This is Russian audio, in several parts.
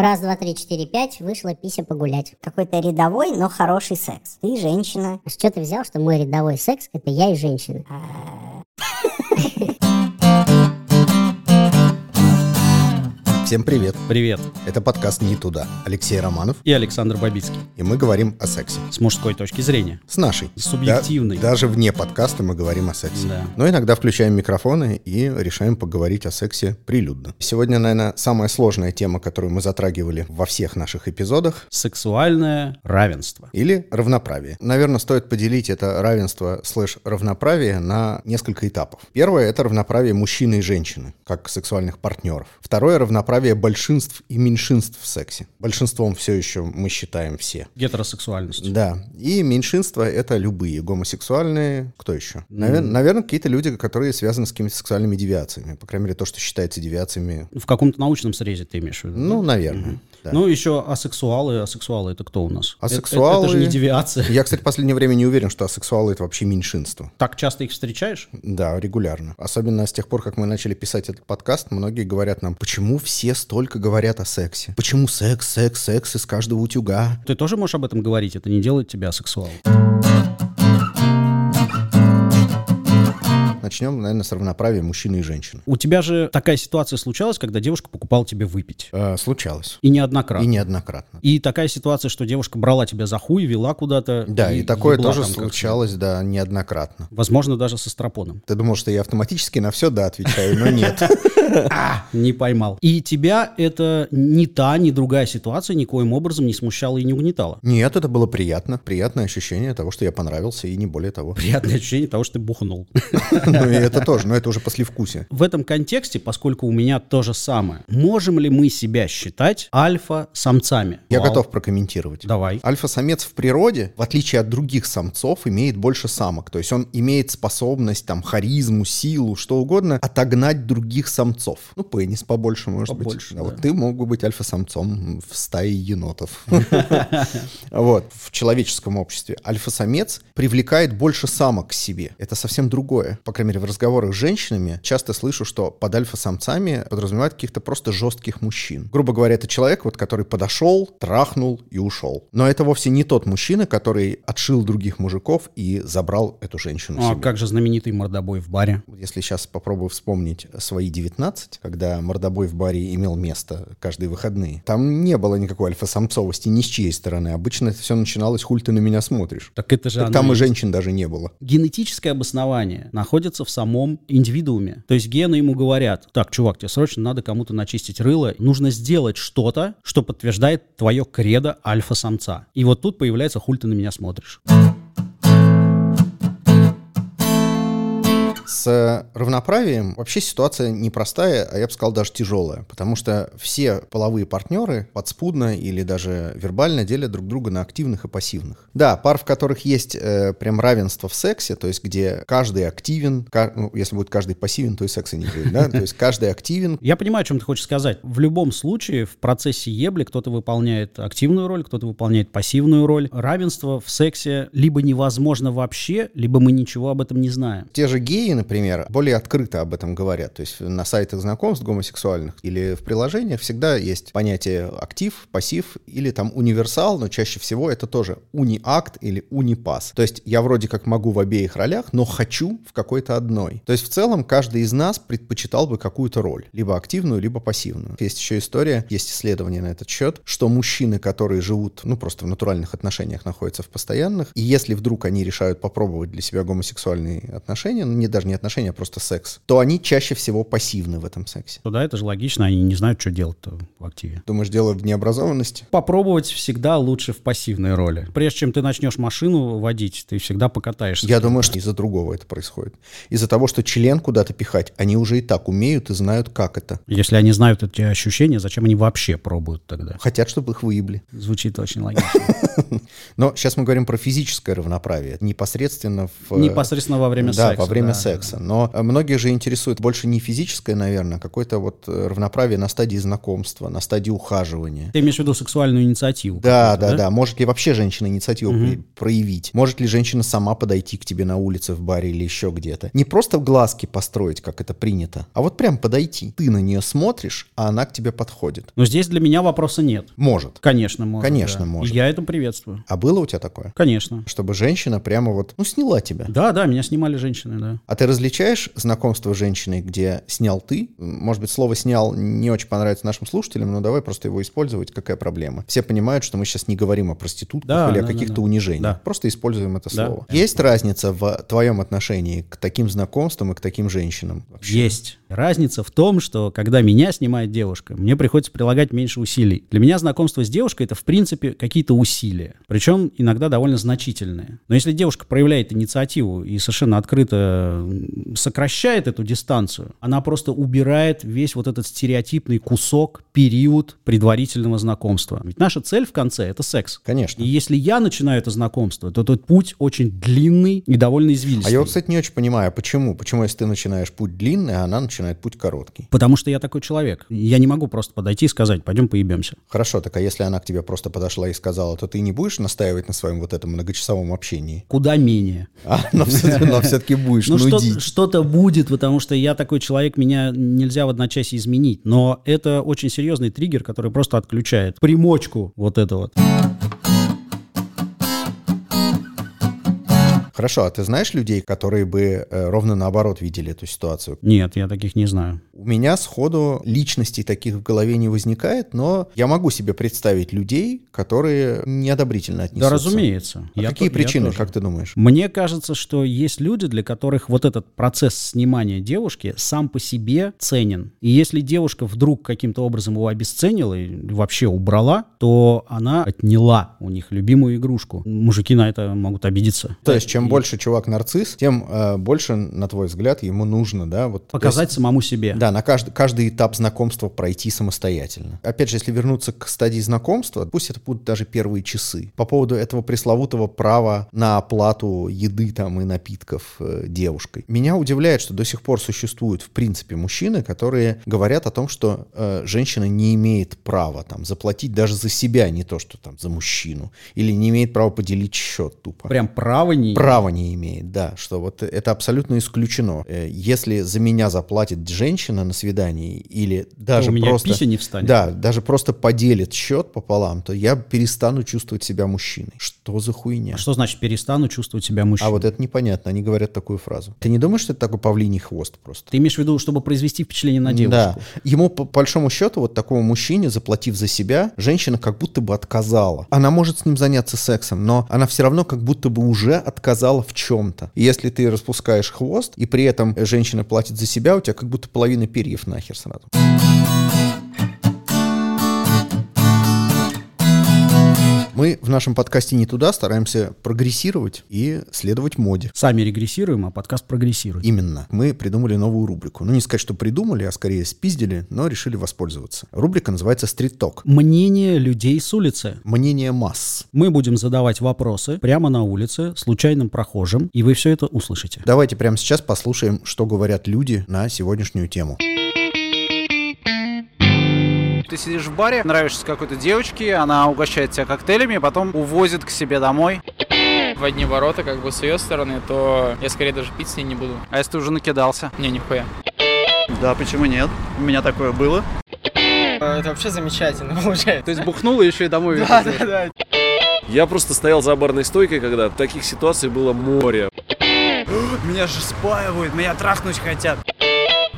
Раз, два, три, четыре, пять, вышла пися погулять. Какой-то рядовой, но хороший секс. Ты женщина. А с чего ты взял, что мой рядовой секс — это я и женщина? Всем привет! Привет. Это подкаст «Не туда». Алексей Романов. И Александр Бабицкий. И мы говорим о сексе. С мужской точки зрения. С нашей. Субъективной. Да- даже вне подкаста мы говорим о сексе. Да. Но иногда включаем микрофоны и решаем поговорить о сексе прилюдно. Сегодня, наверное, самая сложная тема, которую мы затрагивали во всех наших эпизодах. Сексуальное равенство. Или равноправие. Наверное, стоит поделить это равенство слэш равноправие на несколько этапов. Первое — это равноправие мужчины и женщины, как сексуальных партнеров. Второе — равноправие большинств и меньшинств в сексе. Большинством все еще мы считаем все. Гетеросексуальность. Да. И меньшинство — это любые. Гомосексуальные, кто еще? Наверное, какие-то люди, которые связаны с какими-то сексуальными девиациями. По крайней мере, то, что считается девиациями. В каком-то научном срезе ты имеешь в виду? Ну, наверное. да. Ну, еще асексуалы. Асексуалы это кто у нас? Это- Асексуалы- Это, это же не девиация. Я, кстати, в последнее время не уверен, что асексуалы — это вообще меньшинство. Так часто их встречаешь? Да, регулярно. Особенно с тех пор, как мы начали писать этот подкаст, многие говорят нам, почему все столько говорят о сексе? Почему секс, секс, секс из каждого утюга? Ты тоже можешь об этом говорить? Это не делает тебя асексуалом. Начнем, наверное, с равноправия мужчины и женщины. У тебя же такая ситуация случалась, когда девушка покупала тебе выпить. Э, случалось. И неоднократно. И неоднократно. И такая ситуация, что девушка брала тебя за хуй, вела куда-то. Да, и, такое ебла тоже случалось, да, неоднократно. Возможно, даже со стропоном. Ты думал, что я автоматически на все да отвечаю, но нет. Не поймал. И тебя это ни та, ни другая ситуация никоим образом не смущала и не угнетала. Нет, это было приятно. Приятное ощущение того, что я понравился, и не более того. Приятное ощущение того, что ты бухнул. Ну и это тоже, но это уже послевкусие. В этом контексте, поскольку у меня то же самое, можем ли мы себя считать альфа-самцами? Я Вау. готов прокомментировать. Давай. Альфа-самец в природе, в отличие от других самцов, имеет больше самок. То есть он имеет способность, там, харизму, силу, что угодно, отогнать других самцов. Ну, пенис побольше, может Побольше, быть. да. Вот ты мог бы быть альфа-самцом в стае енотов. Вот, в человеческом обществе. Альфа-самец привлекает больше самок к себе. Это совсем другое. По крайней мере, в разговорах с женщинами часто слышу, что под альфа-самцами подразумевают каких-то просто жестких мужчин. Грубо говоря, это человек, вот, который подошел, трахнул и ушел. Но это вовсе не тот мужчина, который отшил других мужиков и забрал эту женщину А себе. как же знаменитый мордобой в баре? Если сейчас попробую вспомнить свои 19, когда мордобой в баре имел место каждые выходные, там не было никакой альфа-самцовости ни с чьей стороны. Обычно это все начиналось, хуль ты на меня смотришь. Так это же Так там и есть. женщин даже не было. Генетическое обоснование находится в самом индивидууме. То есть гены ему говорят, так, чувак, тебе срочно надо кому-то начистить рыло, нужно сделать что-то, что подтверждает твое кредо альфа-самца. И вот тут появляется хуль ты на меня смотришь. С равноправием вообще ситуация непростая, а я бы сказал даже тяжелая, потому что все половые партнеры подспудно или даже вербально делят друг друга на активных и пассивных. Да, пар, в которых есть э, прям равенство в сексе, то есть где каждый активен, ка- ну, если будет каждый пассивен, то и секса не будет, да, то есть каждый активен, Я понимаю, о чем ты хочешь сказать. В любом случае, в процессе ебли кто-то выполняет активную роль, кто-то выполняет пассивную роль. Равенство в сексе либо невозможно вообще, либо мы ничего об этом не знаем. Те же геи, например, более открыто об этом говорят. То есть на сайтах знакомств гомосексуальных или в приложениях всегда есть понятие актив, пассив или там универсал, но чаще всего это тоже униакт или унипас. То есть я вроде как могу в обеих ролях, но хочу в какой-то одной. То есть в целом каждый из нас предпочитал бы какую-то роль, либо активную, либо пассивную. Есть еще история, есть исследование на этот счет, что мужчины, которые живут, ну просто в натуральных отношениях, находятся в постоянных, и если вдруг они решают попробовать для себя гомосексуальные отношения, ну не даже не отношения, а просто секс, то они чаще всего пассивны в этом сексе. То да, это же логично, они не знают, что делать-то в активе. Думаешь, дело в необразованности? Попробовать всегда лучше в пассивной роли. Прежде чем ты начнешь машину водить, ты всегда покатаешься. Я думаю, что из-за другого это происходит. Из-за того, что член куда-то пихать, они уже и так умеют и знают, как это. Если они знают эти ощущения, зачем они вообще пробуют тогда? Хотят, чтобы их выебли. Звучит очень логично. Но сейчас мы говорим про физическое равноправие. Непосредственно в... э, Непосредственно во время да, секса. во время да, секса. Секса. Но многих же интересует больше не физическое, наверное, а какое-то вот э, равноправие на стадии знакомства, на стадии ухаживания. Ты имеешь в виду сексуальную инициативу? Да, какую-то, да, да. Может ли вообще женщина инициативу при- проявить? Может ли женщина сама подойти к тебе на улице, в баре или еще где-то? Не просто в глазки построить, как это принято, а вот прям подойти. Ты на нее смотришь, а она к тебе подходит. Но здесь для меня вопроса нет. Может. Конечно, может. Конечно, да. может. И я это приветствую. А было у тебя такое? Конечно. Чтобы женщина прямо вот, ну, сняла тебя. Да, да, меня снимали женщины, да. А ты различаешь знакомство с женщиной, где снял ты? Может быть, слово «снял» не очень понравится нашим слушателям, но давай просто его использовать. Какая проблема? Все понимают, что мы сейчас не говорим о проститутках Да, или о да, да, каких-то да. унижениях. Да. Просто используем это Да. слово. Есть разница в твоем отношении к таким знакомствам и к таким женщинам? вообще? Есть. Разница в том, что когда меня снимает девушка, мне приходится прилагать меньше усилий. Для меня знакомство с девушкой это в принципе какие-то усилия. Причем иногда довольно значительные. Но если девушка проявляет инициативу и совершенно открыто сокращает эту дистанцию, она просто убирает весь вот этот стереотипный кусок, период предварительного знакомства. Ведь наша цель в конце это секс. Конечно. И если я начинаю это знакомство, то тот путь очень длинный и довольно извилистый. А я вот, кстати, не очень понимаю, почему? Почему, если ты начинаешь путь длинный, а она начинает путь короткий? Потому что я такой человек. Я не могу просто подойти и сказать, пойдем поебемся. Хорошо, так а если она к тебе просто подошла и сказала, то ты не будешь настаивать на своем вот этом многочасовом общении? Куда менее. А, но все-таки будешь Ну, что- нудить. что-то будет, потому что я такой человек, меня нельзя в одночасье изменить. Но это очень серьезный триггер, который просто отключает примочку вот это вот. Хорошо, а ты знаешь людей, которые бы э, ровно наоборот видели эту ситуацию? Нет, я таких не знаю. У меня сходу личностей таких в голове не возникает, но я могу себе представить людей, которые неодобрительно отнесутся. Да, разумеется. А Я какие то- я причины, тоже. как ты думаешь? Мне кажется, что есть люди, для которых вот этот процесс снимания девушки сам по себе ценен. И если девушка вдруг каким-то образом его обесценила и вообще убрала, то она отняла у них любимую игрушку. Мужики на это могут обидеться. То есть, чем больше чувак нарцисс, тем э, больше, на твой взгляд, ему нужно, да? Вот, Показать есть- самому себе. Да, на каждый, каждый этап знакомства пройти самостоятельно. Опять же, если вернуться к стадии знакомства, пусть это будут даже первые часы. По поводу этого пресловутого права на оплату еды там и напитков э, девушкой. Меня удивляет, что до сих пор существуют, в принципе, мужчины, которые говорят о том, что э, женщина не имеет права там заплатить даже за себя, не то что там за мужчину. Или не имеет права поделить счет тупо. Прям право не... Права не имеет, да, что вот это абсолютно исключено. Э, Если за меня заплатит женщина на свидании или даже у меня просто... пися не встанет. Да, даже просто поделит счет пополам, то я перестану чувствовать себя мужчиной. Что за хуйня? А что значит перестану чувствовать себя мужчиной? А вот это непонятно, они говорят такую фразу. Ты не думаешь, что это такой павлиний хвост просто? Ты имеешь в виду, чтобы произвести впечатление на девушку? Да. Ему, по большому счету, вот такому мужчине, заплатив за себя, женщина как будто бы отказала. Она может с ним заняться сексом, но она все равно как будто бы уже отказала в чем-то. Если ты распускаешь хвост, и при этом женщина платит за себя, у тебя как будто половина перьев нахер сразу. Мы в нашем подкасте «Не туда» стараемся прогрессировать и следовать моде. Сами регрессируем, а подкаст прогрессирует. Именно. Мы придумали новую рубрику. Ну, не сказать, что придумали, а скорее спиздили, но решили воспользоваться. Рубрика называется «Стрит-ток». Мнение людей с улицы. Мнение масс. Мы будем задавать вопросы прямо на улице, случайным прохожим, и вы все это услышите. Давайте прямо сейчас послушаем, что говорят люди на сегодняшнюю тему. Ты сидишь в баре, нравишься какой-то девочке, она угощает тебя коктейлями, потом увозит к себе домой. в одни ворота, как бы с ее стороны, то я скорее даже пить с ней не буду. А если ты уже накидался? Не, нихуя. Да, почему нет? У меня такое было. Это вообще замечательно получается. То есть бухнул и еще и домой Да, да, да. Я просто стоял за барной стойкой, когда таких ситуаций было море. Меня же спаивают, меня трахнуть хотят.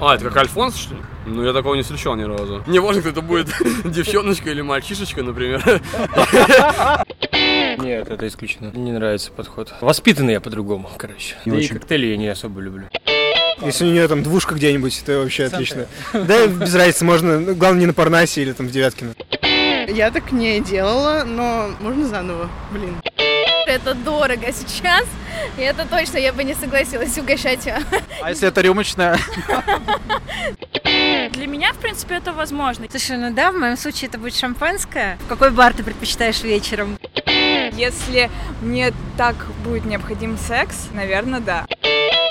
А, это как Альфонс, что ли? Ну, я такого не встречал ни разу. Не важно, кто это будет, девчоночка или мальчишечка, например. Нет, это исключено. Не нравится подход. Воспитанный я по-другому, короче. Да и коктейли я не особо люблю. Если у нее там двушка где-нибудь, то вообще отлично. Да, без разницы, можно, ну, главное не на Парнасе или там в Девяткино. Я так не делала, но можно заново, блин. Это дорого сейчас, и это точно я бы не согласилась угощать. А если это рюмочная? Для меня, в принципе, это возможно. Слушай, ну да, в моем случае это будет шампанское. В какой бар ты предпочитаешь вечером? Если мне так будет необходим секс, наверное, да.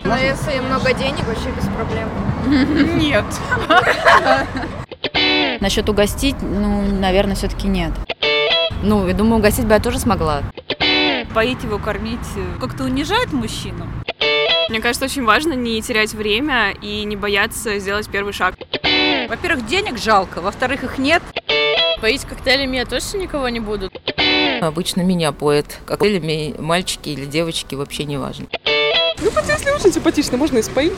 Но если много денег, вообще без проблем. Нет. Насчет угостить, ну, наверное, все-таки нет. Ну, я думаю, угостить бы я тоже смогла. Поить его, кормить, как-то унижает мужчину. Мне кажется, очень важно не терять время и не бояться сделать первый шаг. Во-первых, денег жалко, во-вторых, их нет. Поить коктейлями я точно никого не буду. Обычно меня поят коктейлями мальчики или девочки, вообще не важно. Ну, хоть если очень симпатично, можно и споить.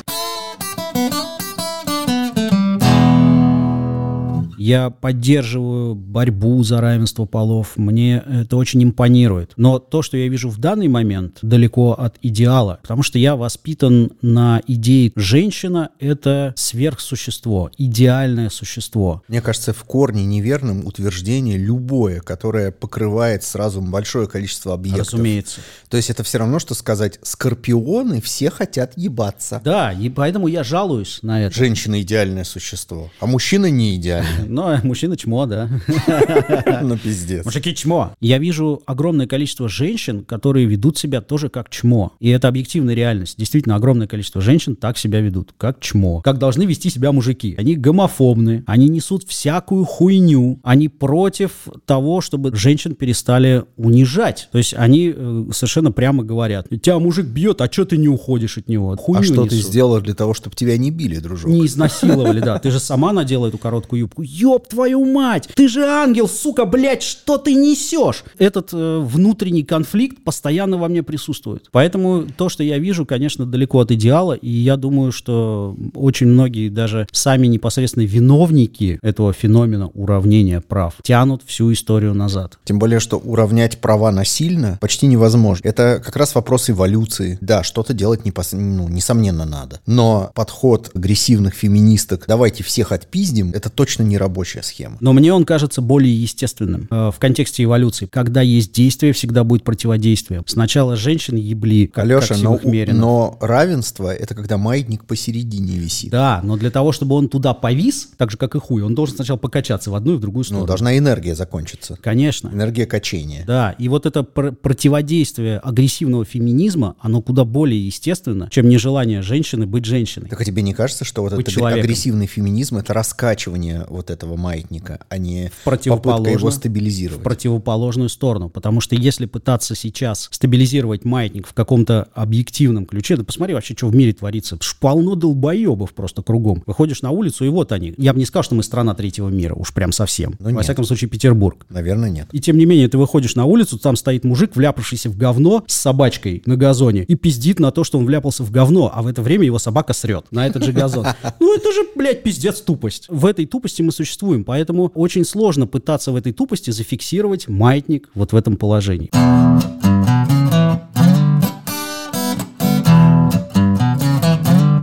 Я поддерживаю борьбу за равенство полов. Мне это очень импонирует. Но то, что я вижу в данный момент, далеко от идеала. Потому что я воспитан на идее женщина — это сверхсущество, идеальное существо. Мне кажется, в корне неверным утверждение любое, которое покрывает сразу большое количество объектов. Разумеется. То есть это все равно, что сказать, скорпионы все хотят ебаться. Да, и поэтому я жалуюсь на это. Женщина идеальное существо, а мужчина не идеальный. Но мужчина чмо, да. Ну, пиздец. Мужики чмо. Я вижу огромное количество женщин, которые ведут себя тоже как чмо. И это объективная реальность. Действительно, огромное количество женщин так себя ведут, как чмо. Как должны вести себя мужики. Они гомофобны, они несут всякую хуйню. Они против того, чтобы женщин перестали унижать. То есть они э, совершенно прямо говорят, тебя мужик бьет, а что ты не уходишь от него? Хуйню А что ты несут. сделала для того, чтобы тебя не били, дружок? Не изнасиловали, да. Ты же сама надела эту короткую юбку. Ёб твою мать! Ты же ангел, сука, блядь, что ты несешь? Этот э, внутренний конфликт постоянно во мне присутствует. Поэтому то, что я вижу, конечно, далеко от идеала. И я думаю, что очень многие, даже сами непосредственно виновники этого феномена уравнения прав, тянут всю историю назад. Тем более, что уравнять права насильно почти невозможно. Это как раз вопрос эволюции. Да, что-то делать непос- ну, несомненно надо. Но подход агрессивных феминисток «давайте всех отпиздим» — это точно не рабочая схема. Но мне он кажется более естественным э, в контексте эволюции. Когда есть действие, всегда будет противодействие. Сначала женщины ебли, как, Алеша, как но, меринов. но равенство — это когда маятник посередине висит. Да, но для того, чтобы он туда повис, так же, как и хуй, он должен сначала покачаться в одну и в другую сторону. Ну, должна энергия закончиться. Конечно. Энергия качения. Да, и вот это пр- противодействие агрессивного феминизма, оно куда более естественно, чем нежелание женщины быть женщиной. Так а тебе не кажется, что вот Быть этот человеком. агрессивный феминизм — это раскачивание вот этого маятника, а не попытка его стабилизировать? в противоположную сторону. Потому что если пытаться сейчас стабилизировать маятник в каком-то объективном ключе, да посмотри вообще, что в мире творится. Ж полно долбоебов просто кругом. Выходишь на улицу, и вот они. Я бы не сказал, что мы страна третьего мира, уж прям совсем. Ну, Во нет. всяком случае, Петербург. Наверное, нет. И тем не менее, ты выходишь на улицу, там стоит мужик, вляпавшийся в говно с собачкой на газоне, и пиздит на то, что он вляпался в говно, а в это время его собака срет на этот же газон. Ну это же, блядь, пиздец тупость. В этой тупости мы существуем, поэтому очень сложно пытаться в этой тупости зафиксировать маятник вот в этом положении.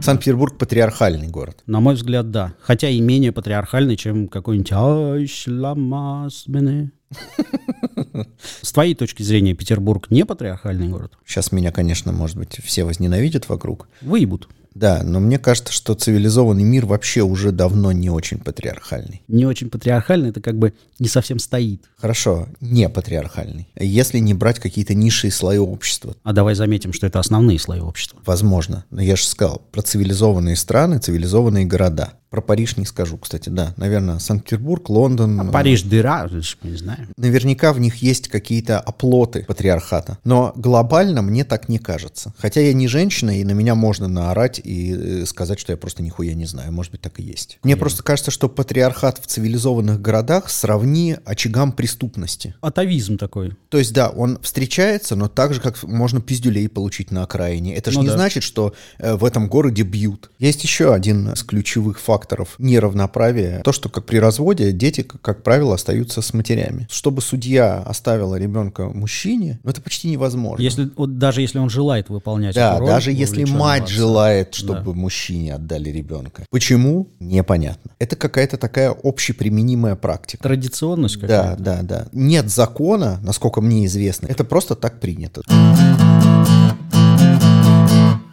Санкт-Петербург патриархальный город. На мой взгляд, да. Хотя и менее патриархальный, чем какой-нибудь Айшламасмене. С твоей точки зрения, Петербург не патриархальный город? Сейчас меня, конечно, может быть, все возненавидят вокруг. Выебут. Да, но мне кажется, что цивилизованный мир вообще уже давно не очень патриархальный. Не очень патриархальный, это как бы не совсем стоит. Хорошо, не патриархальный. Если не брать какие-то низшие слои общества. А давай заметим, что это основные слои общества. Возможно. Но я же сказал, про цивилизованные страны, цивилизованные города. Про Париж не скажу, кстати, да. Наверное, Санкт-Петербург, Лондон. э, Париж дыра, не знаю. Наверняка в них есть какие-то оплоты патриархата. Но глобально мне так не кажется. Хотя я не женщина, и на меня можно наорать и э, сказать, что я просто нихуя не знаю. Может быть, так и есть. Мне просто кажется, что патриархат в цивилизованных городах сравни очагам преступности. Атовизм такой. То есть, да, он встречается, но так же, как можно пиздюлей получить на окраине. Это же Ну не да. значит, что э, в этом городе бьют. Есть еще один из ключевых факторов неравноправия. То, что как при разводе дети, как, правило, остаются с матерями. Чтобы судья оставила ребенка мужчине, ну это почти невозможно. Если, вот даже если он желает выполнять Да, эту роль даже если мать отца. желает, чтобы мужчине отдали ребенка. Почему? Непонятно. Это какая-то такая общеприменимая практика. Традиционность Да, какая-то. да, да. Нет закона, насколько мне известно. Это просто так принято.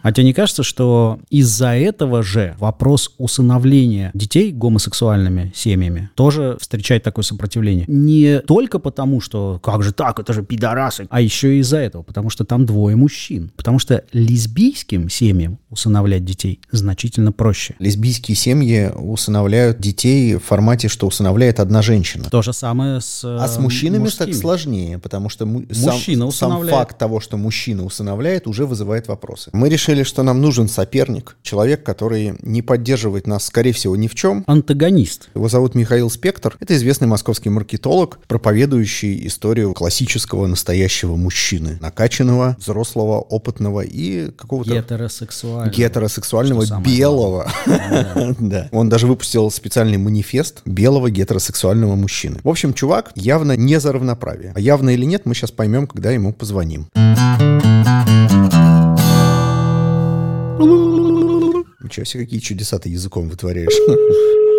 А тебе не кажется, что из-за этого же вопрос усыновления детей гомосексуальными семьями тоже встречает такое сопротивление? Не только потому, что как же так, это же пидорасы, а еще и из-за этого, потому что там двое мужчин. Потому что лесбийским семьям усыновлять детей значительно проще. Лесбийские семьи усыновляют детей в формате, что усыновляет одна женщина. То же самое с А с мужчинами мужскими. так сложнее, потому что му- сам- Мужчина сам, усыновляет. факт того, что мужчина усыновляет, уже вызывает вопросы. Мы решили, что нам нужен соперник, человек, который не поддерживает нас, скорее всего, ни в чем. Антагонист. Его зовут Михаил Спектр. Это известный московский маркетолог, проповедующий историю классического настоящего мужчины. Накачанного, взрослого, опытного и какого-то... Гетеросексуального. Гетеросексуального, белого. Да. Он даже выпустил специальный манифест белого гетеросексуального мужчины. В общем, чувак явно не за равноправие. А явно или нет, мы сейчас поймем, когда ему позвоним. Ничего себе, какие чудеса ты языком вытворяешь.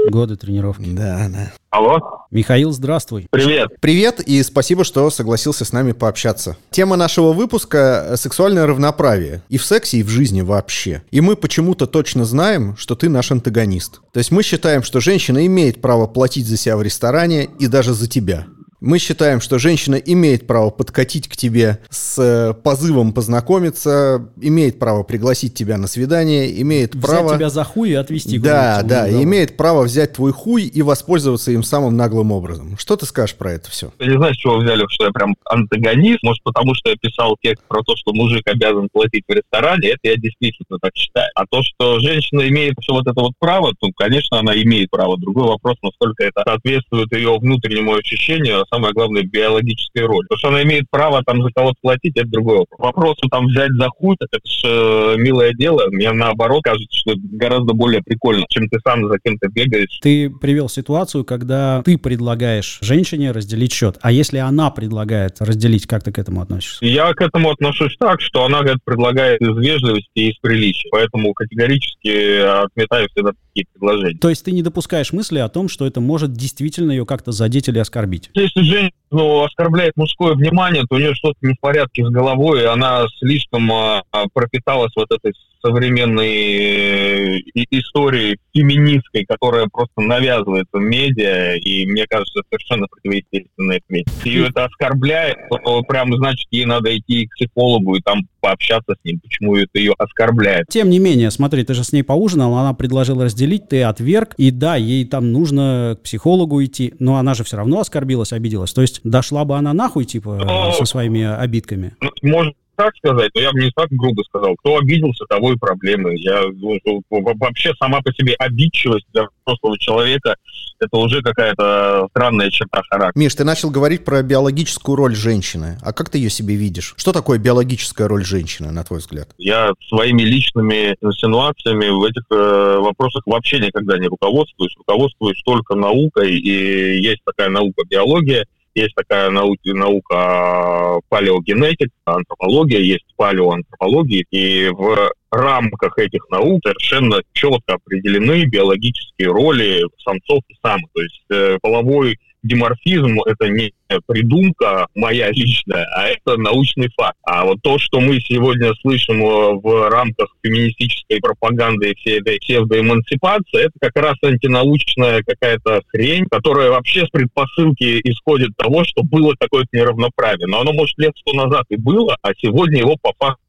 Годы тренировки. Да, да. Алло. Михаил, здравствуй. Привет. Привет и спасибо, что согласился с нами пообщаться. Тема нашего выпуска — сексуальное равноправие. И в сексе, и в жизни вообще. И мы почему-то точно знаем, что ты наш антагонист. То есть мы считаем, что женщина имеет право платить за себя в ресторане и даже за тебя. Мы считаем, что женщина имеет право подкатить к тебе с э, позывом познакомиться, имеет право пригласить тебя на свидание, имеет Взять право... тебя за хуй и отвезти Да, да, и имеет право взять твой хуй и воспользоваться им самым наглым образом. Что ты скажешь про это все? Я не знаю, с чего взяли, что я прям антагонист. Может, потому что я писал текст про то, что мужик обязан платить в ресторане. Это я действительно так считаю. А то, что женщина имеет все вот это вот право, то, конечно, она имеет право. Другой вопрос, насколько это соответствует ее внутреннему ощущению, самое главное, биологической роли. То, что она имеет право там за кого-то платить, это другой вопрос. Вопрос там взять за хуй, это ж э, милое дело. Мне наоборот кажется, что это гораздо более прикольно, чем ты сам за кем-то бегаешь. Ты привел ситуацию, когда ты предлагаешь женщине разделить счет. А если она предлагает разделить, как ты к этому относишься? Я к этому отношусь так, что она это предлагает из вежливости и из приличия. Поэтому категорически отметаю всегда такие предложения. То есть ты не допускаешь мысли о том, что это может действительно ее как-то задеть или оскорбить? Если женщину оскорбляет мужское внимание, то у нее что-то не в порядке с головой, и она слишком а, а, пропиталась вот этой современной э, историей феминистской, которая просто навязывается в медиа, и мне кажется, совершенно медиа. Если ее это оскорбляет, то прям, значит, ей надо идти к психологу и там пообщаться с ним, почему это ее оскорбляет. Тем не менее, смотри, ты же с ней поужинал, она предложила разделить, ты отверг, и да, ей там нужно к психологу идти, но она же все равно оскорбилась, обиделась. То есть дошла бы она нахуй, типа, со своими обидками. Ну, Можно так сказать, но я бы не так грубо сказал. Кто обиделся, того и проблемы. Я вообще сама по себе обидчивость для взрослого человека это уже какая-то странная черта характера. Миш, ты начал говорить про биологическую роль женщины. А как ты ее себе видишь? Что такое биологическая роль женщины, на твой взгляд? Я своими личными инсинуациями в этих э, вопросах вообще никогда не руководствуюсь. Руководствуюсь только наукой, и есть такая наука биология, есть такая наука, наука палеогенетик, антропология, есть палеоантропология, и в рамках этих наук совершенно четко определены биологические роли самцов и самок. То есть э, половой диморфизм — это не придумка моя личная, а это научный факт. А вот то, что мы сегодня слышим в рамках феминистической пропаганды и всей этой псевдоэмансипации, это как раз антинаучная какая-то хрень, которая вообще с предпосылки исходит того, что было какое-то неравноправие. Но оно, может, лет сто назад и было, а сегодня его по факту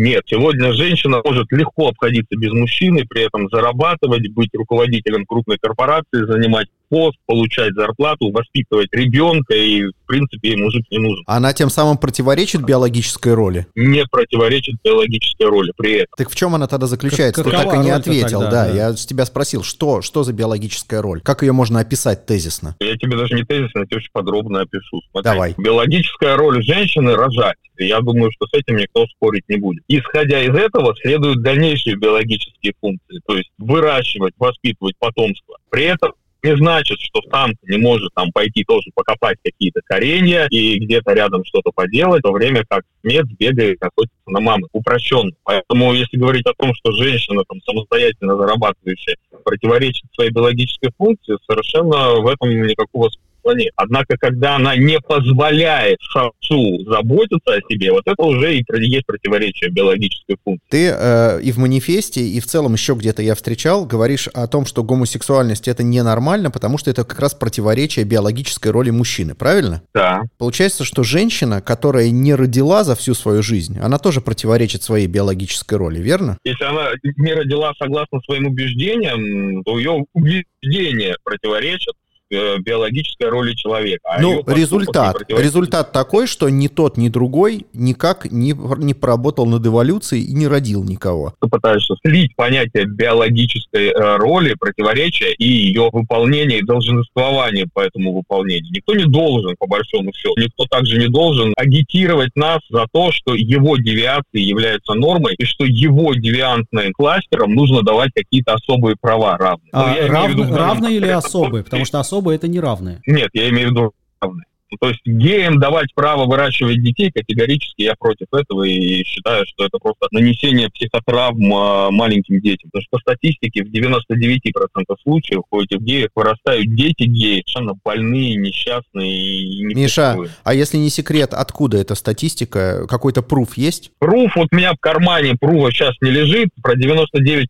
нет. Сегодня женщина может легко обходиться без мужчины, при этом зарабатывать, быть руководителем крупной корпорации, занимать пост, получать зарплату, воспитывать ребенка, и, в принципе, ей мужик не нужен. Она тем самым противоречит биологической роли? Не противоречит биологической роли при этом. Так в чем она тогда заключается? Как- Ты так и не ответил. тогда, да, да. я с тебя спросил, что, что за биологическая роль? Как ее можно описать тезисно? Я тебе даже не тезисно, я тебе очень подробно опишу. Смотри, Давай. Биологическая роль женщины – рожать. Я думаю, что с этим никто спорить не будет. Исходя из этого, следуют дальнейшие биологические функции, то есть выращивать, воспитывать потомство. При этом не значит, что самка не может там пойти тоже покопать какие-то коренья и где-то рядом что-то поделать, в то время как самец бегает и охотится на мамы. Упрощенно. Поэтому если говорить о том, что женщина там самостоятельно зарабатывающая противоречит своей биологической функции, совершенно в этом никакого планете. Однако, когда она не позволяет самцу заботиться о себе, вот это уже и есть противоречие биологической функции. Ты э, и в манифесте, и в целом еще где-то я встречал, говоришь о том, что гомосексуальность это ненормально, потому что это как раз противоречие биологической роли мужчины, правильно? Да. Получается, что женщина, которая не родила за всю свою жизнь, она тоже противоречит своей биологической роли, верно? Если она не родила согласно своим убеждениям, то ее убеждения противоречат биологической роли человека. а ну, результат. Результат такой, что ни тот, ни другой никак не, не поработал над эволюцией и не родил никого. Ты пытаешься слить понятие биологической э, роли, противоречия и ее выполнения и долженствования по этому выполнению. Никто не должен, по большому счету. Никто также не должен агитировать нас за то, что его девиации являются нормой и что его девиантным кластерам нужно давать какие-то особые права равные. А, Ну, я имею в равны- виду в данном равные или особые? Потому что особые это не равные. нет, я имею в виду равные. Ну, То есть геям давать право выращивать детей категорически я против этого и считаю, что это просто нанесение психотравм а, маленьким детям. Потому что по статистике в 99% случаев у этих геев вырастают дети геи, совершенно больные, несчастные и Миша, непредставимые. а если не секрет, откуда эта статистика? Какой-то пруф есть? Пруф, вот у меня в кармане пруфа сейчас не лежит, про 99%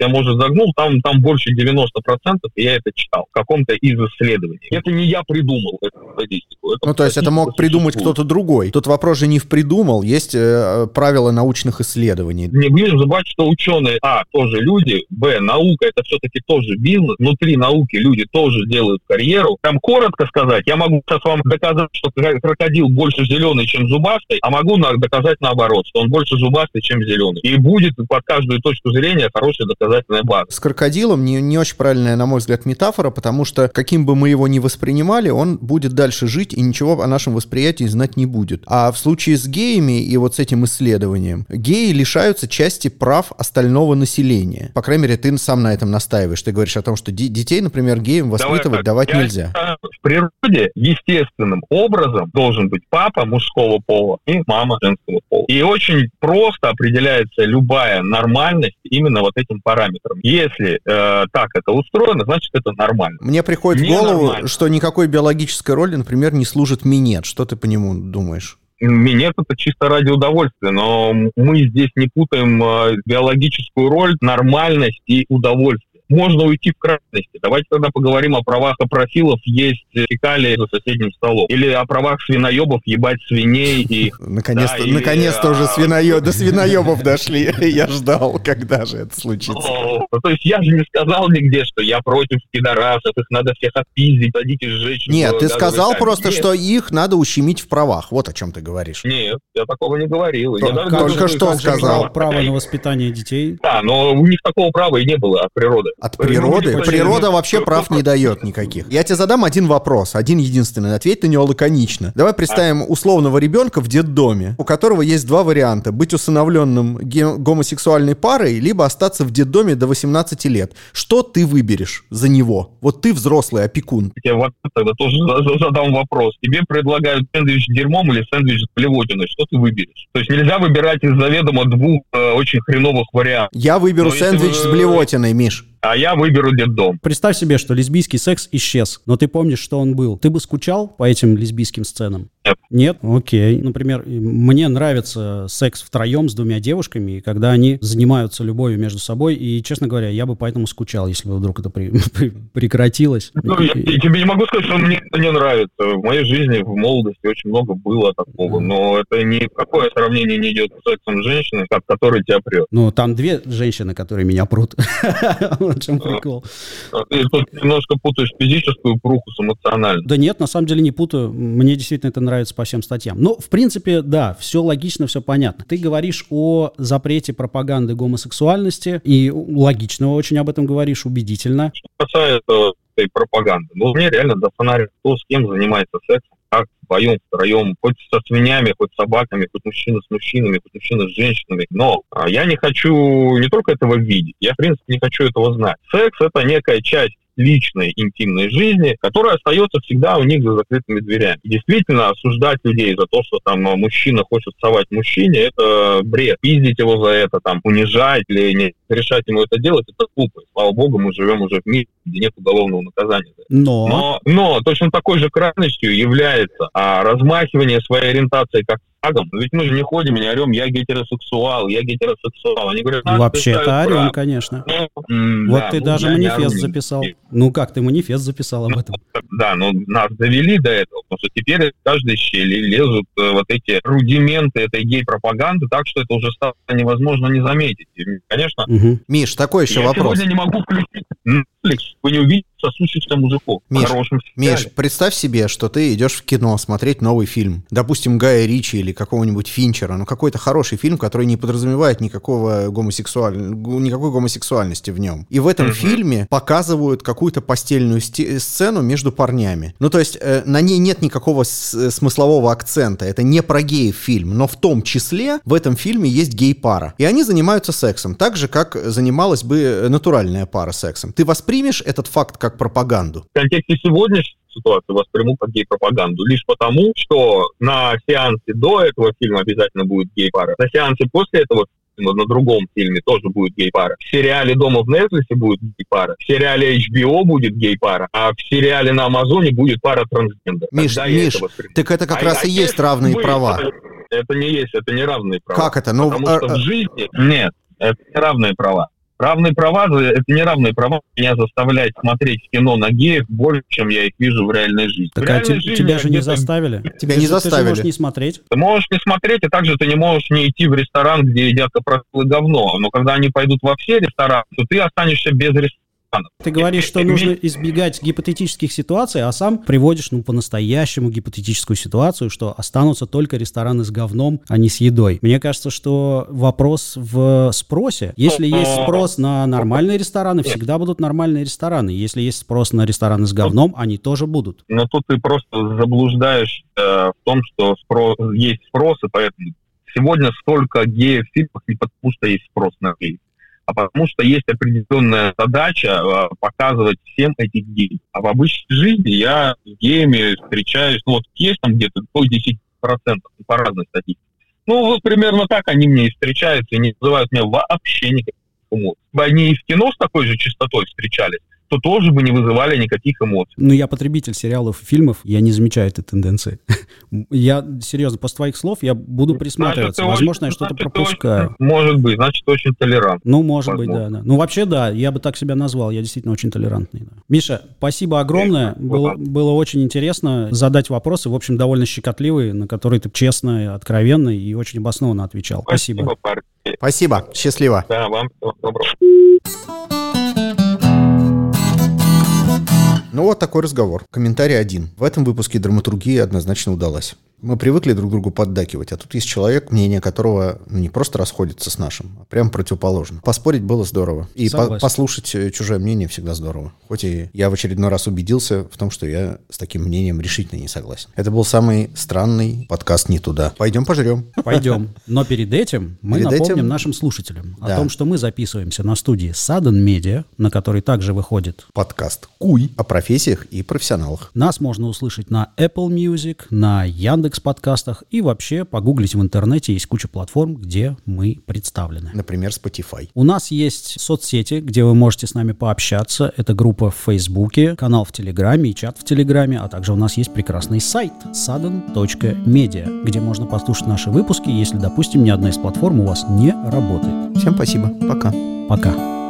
я, может, загнул, там, там больше 90%, и я это читал в каком-то из исследований. Это не я придумал эту статистику. Это Ну, то есть это мог придумать кто-то другой. Тут вопрос же не в придумал, есть э, правила научных исследований. Не будем забывать, что ученые, а, тоже люди, б, наука, это все-таки тоже бизнес. Внутри науки люди тоже делают карьеру. Там коротко сказать, я могу сейчас вам доказать, что крокодил больше зеленый, чем зубастый, а могу доказать наоборот, что он больше зубастый, чем зеленый. И будет под каждую точку зрения хорошая доказательная база. С крокодилом не, не очень правильная, на мой взгляд, метафора, потому что каким бы мы его ни воспринимали, он будет дальше жить и ничего о нашем восприятии знать не будет. А в случае с геями и вот с этим исследованием, геи лишаются части прав остального населения. По крайней мере, ты сам на этом настаиваешь. Ты говоришь о том, что де- детей, например, геям воспитывать Давай давать я нельзя. В природе естественным образом должен быть папа мужского пола и мама женского пола. И очень просто определяется любая нормальность именно вот этим параметром. Если э, так это устроено, значит это нормально. Мне приходит в голову, Ненормально. что никакой биологической роли, например, не служит минет. Что ты по нему думаешь? Минет это чисто ради удовольствия, но мы здесь не путаем э, биологическую роль, нормальность и удовольствие. Можно уйти в крайности. Давайте тогда поговорим о правах опрофилов есть фекалии за соседним столом. Или о правах свиноебов ебать свиней и... Наконец-то, Да, наконец-то уже а, свиноё... до свиноебов дошли. Я ждал, когда же это случится. Ну, то есть я же не сказал нигде, что я против пидорасов, их надо всех отпиздить, садить и сжечь. Нет, ты сказал просто, Нет, что их надо ущемить в правах. Вот о чем ты говоришь. Нет, я такого не говорил. То- Я даже только говорю, что сказал. Право на воспитание детей. Да, но у них такого права и не было от природы. От природы? Природа вообще прав не дает никаких. Я тебе задам один вопрос, один единственный. Ответь на него лаконично. Давай представим условного ребенка в детдоме, у которого есть два варианта. Быть усыновленным гомосексуальной парой, либо остаться в детдоме до 18 лет. Что ты выберешь за него? Вот ты взрослый опекун. Я вот тогда тоже за- за- задам вопрос. Тебе предлагают сэндвич с дерьмом или сэндвич с плевотиной. Что ты выберешь? То есть нельзя выбирать из заведомо двух э, очень хреновых вариантов. Я выберу Но сэндвич вы- с блевотиной, Миш. А я выберу детдом. Представь себе, что лесбийский секс исчез, но ты помнишь, что он был. Ты бы скучал по этим лесбийским сценам? Нет. Нет? Окей. Например, мне нравится секс втроем с двумя девушками, когда они занимаются любовью между собой, и, честно говоря, я бы поэтому скучал, если бы вдруг это при- при- прекратилось. Ну, я, я тебе не могу сказать, что мне это не нравится. В моей жизни в молодости очень много было такого, но это ни в какое сравнение не идет с сексом с женщиной, как- который тебя прет. Ну, там две женщины, которые меня прут. В чем прикол. Ты тут немножко путаешь физическую пруху с эмоциональной. Да нет, на самом деле не путаю. Мне действительно это нравится по всем статьям. Ну, в принципе, да, все логично, все понятно. Ты говоришь о запрете пропаганды гомосексуальности, и логично очень об этом говоришь, убедительно. Что касается этой пропаганды, ну, мне реально до фонаря, кто с кем занимается сексом, как вдвоем, втроем, хоть со свинями, хоть с собаками, хоть мужчина с мужчинами, хоть мужчина с женщинами. Но а, я не хочу не только этого видеть, я, в принципе, не хочу этого знать. Секс — это некая часть личной интимной жизни, которая остается всегда у них за закрытыми дверями. И действительно, осуждать людей за то, что там а, мужчина хочет совать мужчине, это бред. Пиздить его за это, там, унижать или не решать ему это делать, это глупо. Слава богу, мы живем уже в мире, где нет уголовного наказания. Но... Но, но точно такой же крайностью является а, размахивание своей ориентацией как флагом. Ведь мы же не ходим и не орем, я гетеросексуал, я гетеросексуал. Они говорят, «Нас Вообще-то считают орем, прав». конечно. М, Вот да, ты ну, даже манифест записал. Ну как, ты манифест записал об этом? Да, но нас довели до этого, потому что теперь из каждой щели лезут э, вот эти рудименты этой гей-пропаганды, так что это уже стало невозможно не заметить. И, конечно, Миш, такой еще я вопрос. сегодня не могу включить Netflix, вы не увидите сосущихся мужиков. Миш, хорошем Миш, представь себе, что ты идешь в кино смотреть новый фильм. Допустим, Гая Ричи или какого-нибудь Финчера. Ну, какой-то хороший фильм, который не подразумевает никакого гомосексуаль... никакой гомосексуальности в нем. И в этом фильме показывают какую-то постельную сте- сцену между парнями. Ну, то есть э, на ней нет никакого э, смыслового акцента. Это не про геев фильм. Но в том числе в этом фильме есть гей-пара. И они занимаются сексом. Так же, как занималась бы э, натуральная пара сексом. Ты воспримешь этот факт как пропаганду? в контексте сегодняшней ситуации восприму как гей-пропаганду. Лишь потому, что на сеансе до этого фильма обязательно будет гей-пара. На сеансе после этого фильма, на другом фильме тоже будет гей-пара. В сериале «Дома в Нетфликсе» будет гей-пара. В сериале HBO будет гей-пара. А в сериале на Амазоне будет пара трансгендер. Миш, Тогда Миш, так это как А- раз а и есть равные права. Это не есть, это не равные права. Как это? Ну, Потому а- что а- в жизни... Нет, это не равные права. Равные права, это не равные права меня заставлять смотреть кино на геев больше, чем я их вижу в реальной жизни. в Так а реальной те- жизни тебя же не заставили. Тебя Ты не же- Ты же заставили. можешь не смотреть. Ты можешь не смотреть, и также ты не можешь не идти в ресторан, где едят капрофилы говно. Но когда они пойдут во все рестораны, то ты останешься без ресторана. Ты говоришь, что нужно избегать гипотетических ситуаций, а сам приводишь, ну, по-настоящему гипотетическую ситуацию, что останутся только рестораны с говном, а не с едой. Мне кажется, что вопрос в спросе. Если есть спрос на нормальные рестораны, всегда будут нормальные рестораны. Если есть спрос на рестораны с говном, они тоже будут. Но тут ты просто заблуждаешь э, в том, что спро- есть спрос, и поэтому сегодня столько геев в фильмах не потому, что есть спрос на геев, а потому что есть определенная задача э, показывать всем этих геев. А в обычной жизни я с геями встречаюсь, ну вот есть там где-то до 10% по разной статистике. Ну, вот примерно так они мне и встречаются, и не вызывают меня вообще бы они и в кино с такой же частотой встречались, то тоже бы не вызывали никаких эмоций. Ну, я потребитель сериалов и фильмов, я не замечаю этой тенденции. Я, серьезно, после твоих слов я буду присматриваться. ты Возможно, я очень- что-то значит, ты пропускаю. очень- может быть, значит, очень толерант. Ну, может быть, да, Возможно. да. Ну, вообще, да, я бы так себя назвал. Я действительно очень толерантный. да. Миша, спасибо огромное. Было, было очень интересно задать вопросы, в общем, довольно щекотливые, на которые ты честно, откровенно и очень обоснованно отвечал. Спасибо. парни. Спасибо. Счастливо. Да, вам всего доброго. Ну вот такой разговор. Комментарий один. В этом выпуске драматургия однозначно удалась. Мы привыкли друг другу поддакивать, а тут есть человек, мнение которого ну, не просто расходится с нашим, а прям противоположно. Поспорить было здорово. И по- послушать э, чужое мнение всегда здорово. Хоть и я в очередной раз убедился в том, что я с таким мнением решительно не согласен. Это был самый странный подкаст «Не туда». Пойдем пожрем. Пойдем. Но перед этим мы Перед напомним этим- нашим слушателям о Да. том, что мы записываемся на студии Sudden Media, на которой также выходит Подкаст «Куй» о профессиях и профессионалах. Нас можно услышать на Apple Music, на Яндекс подкастах и вообще погуглить в интернете. Есть куча платформ, где мы представлены. Например, Spotify. У нас есть соцсети, где вы можете с нами пообщаться. Это группа в Фейсбуке, канал в Телеграме и чат в Телеграме, а также у нас есть прекрасный сайт sudden.media, где можно послушать наши выпуски, если, допустим, ни одна из платформ у вас не работает. Всем спасибо. Пока. Пока.